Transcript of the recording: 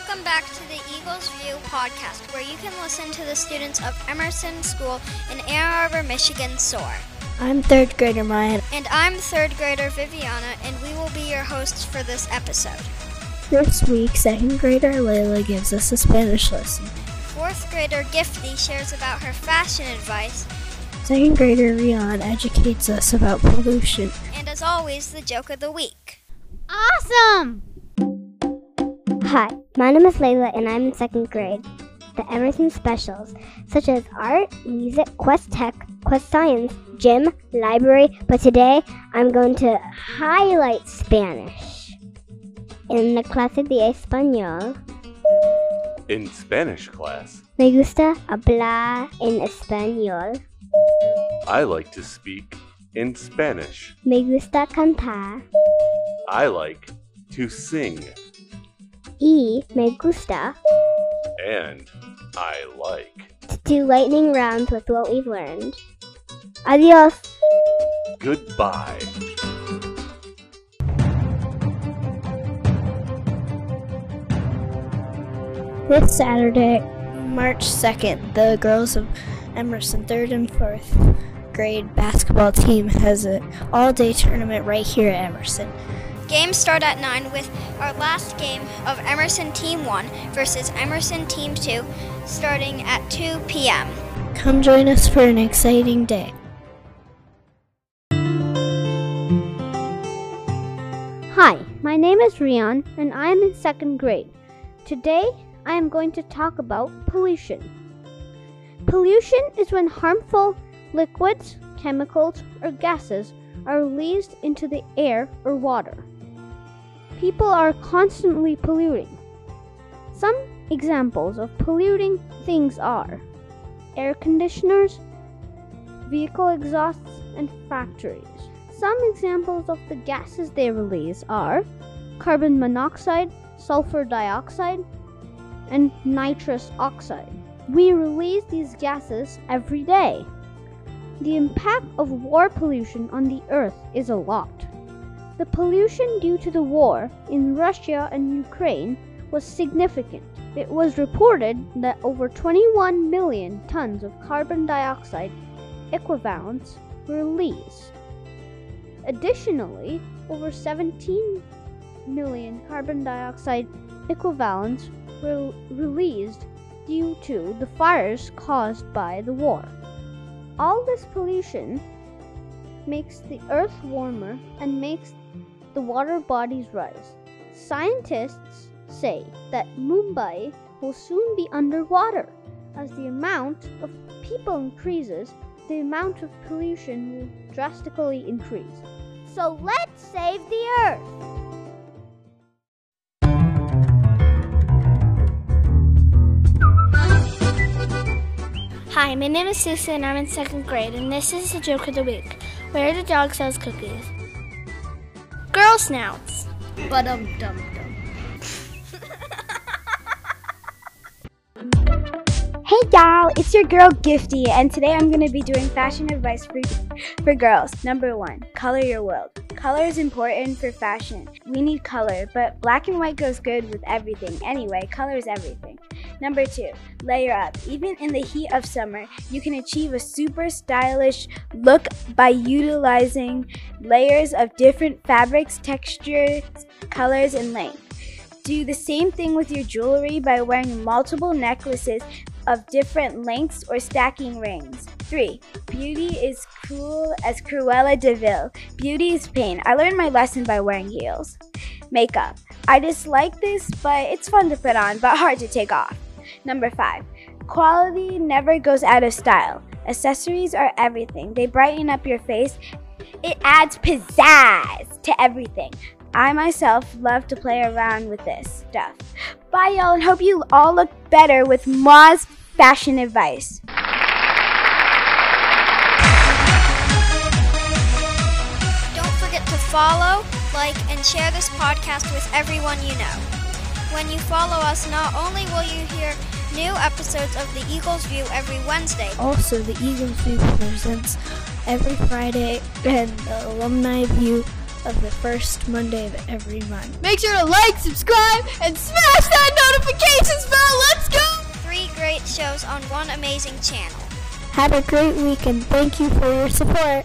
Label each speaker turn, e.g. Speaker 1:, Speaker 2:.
Speaker 1: Welcome back to the Eagles View podcast, where you can listen to the students of Emerson School in Ann Arbor, Michigan soar.
Speaker 2: I'm third grader Maya.
Speaker 1: And I'm third grader Viviana, and we will be your hosts for this episode.
Speaker 2: This week, second grader Leila gives us a Spanish lesson.
Speaker 1: Fourth grader Gifty shares about her fashion advice.
Speaker 2: Second grader Riaan educates us about pollution.
Speaker 1: And as always, the joke of the week.
Speaker 3: Awesome!
Speaker 4: Hi, my name is Leila and I'm in second grade. The Emerson specials, such as art, music, Quest Tech, Quest Science, gym, library, but today I'm going to highlight Spanish. En la clase de español,
Speaker 5: In Spanish class,
Speaker 4: me gusta hablar en español.
Speaker 5: I like to speak in Spanish.
Speaker 4: Me gusta cantar.
Speaker 5: I like to sing.
Speaker 4: Y me gusta
Speaker 5: And I like.
Speaker 4: to do lightning rounds with what we've learned. Adios!
Speaker 5: Goodbye.
Speaker 2: This Saturday, March 2nd, the girls of Emerson 3rd and 4th grade basketball team has an all day tournament right here at Emerson.
Speaker 1: Games start at 9 with our last game of Emerson Team 1 versus Emerson Team 2 starting at 2 p.m.
Speaker 2: Come join us for an exciting day.
Speaker 3: Hi, my name is Riaan and I am in second grade. Today I am going to talk about pollution. Pollution is when harmful liquids, chemicals, or gases are released into the air or water. People are constantly polluting. Some examples of polluting things are air conditioners, vehicle exhausts, and factories. Some examples of the gases they release are carbon monoxide, sulfur dioxide, and nitrous oxide. We release these gases every day. The impact of war pollution on the earth is a lot. The pollution due to the war in Russia and Ukraine was significant. It was reported that over 21 million tons of carbon dioxide equivalents were released. Additionally, over 17 million carbon dioxide equivalents were released due to the fires caused by the war. All this pollution makes the earth warmer and makes the water bodies rise. Scientists say that Mumbai will soon be underwater. As the amount of people increases, the amount of pollution will drastically increase. So let's save the earth!
Speaker 6: Hi, my name is Susan and I'm in second grade, and this is the joke of the week. Where the dog sells cookies. Girl snouts. But um dum dum.
Speaker 7: Hey y'all, it's your girl Gifty, and today I'm going to be doing fashion advice for, for girls. Number one, color your world. Color is important for fashion. We need color, but black and white goes good with everything. Anyway, color is everything. Number two, layer up. Even in the heat of summer, you can achieve a super stylish look by utilizing layers of different fabrics, textures, colors, and length. Do the same thing with your jewelry by wearing multiple necklaces of different lengths or stacking rings. 3. Beauty is cruel as Cruella de Vil. Beauty is pain. I learned my lesson by wearing heels. Makeup. I dislike this, but it's fun to put on, but hard to take off. Number 5. Quality never goes out of style. Accessories are everything. They brighten up your face. It adds pizzazz to everything. I myself love to play around with this stuff. Bye, y'all, and hope you all look better with Ma's fashion advice.
Speaker 1: Don't forget to follow, like, and share this podcast with everyone you know. When you follow us, not only will you hear new episodes of the Eagles View every Wednesday,
Speaker 2: Also, the Eagles View presents every Friday, and the Alumni View of the first Monday of every month.
Speaker 8: Make sure to like, subscribe, and smash that notifications bell. Let's go!
Speaker 1: Three great shows on one amazing channel.
Speaker 2: Have a great week and thank you for your support.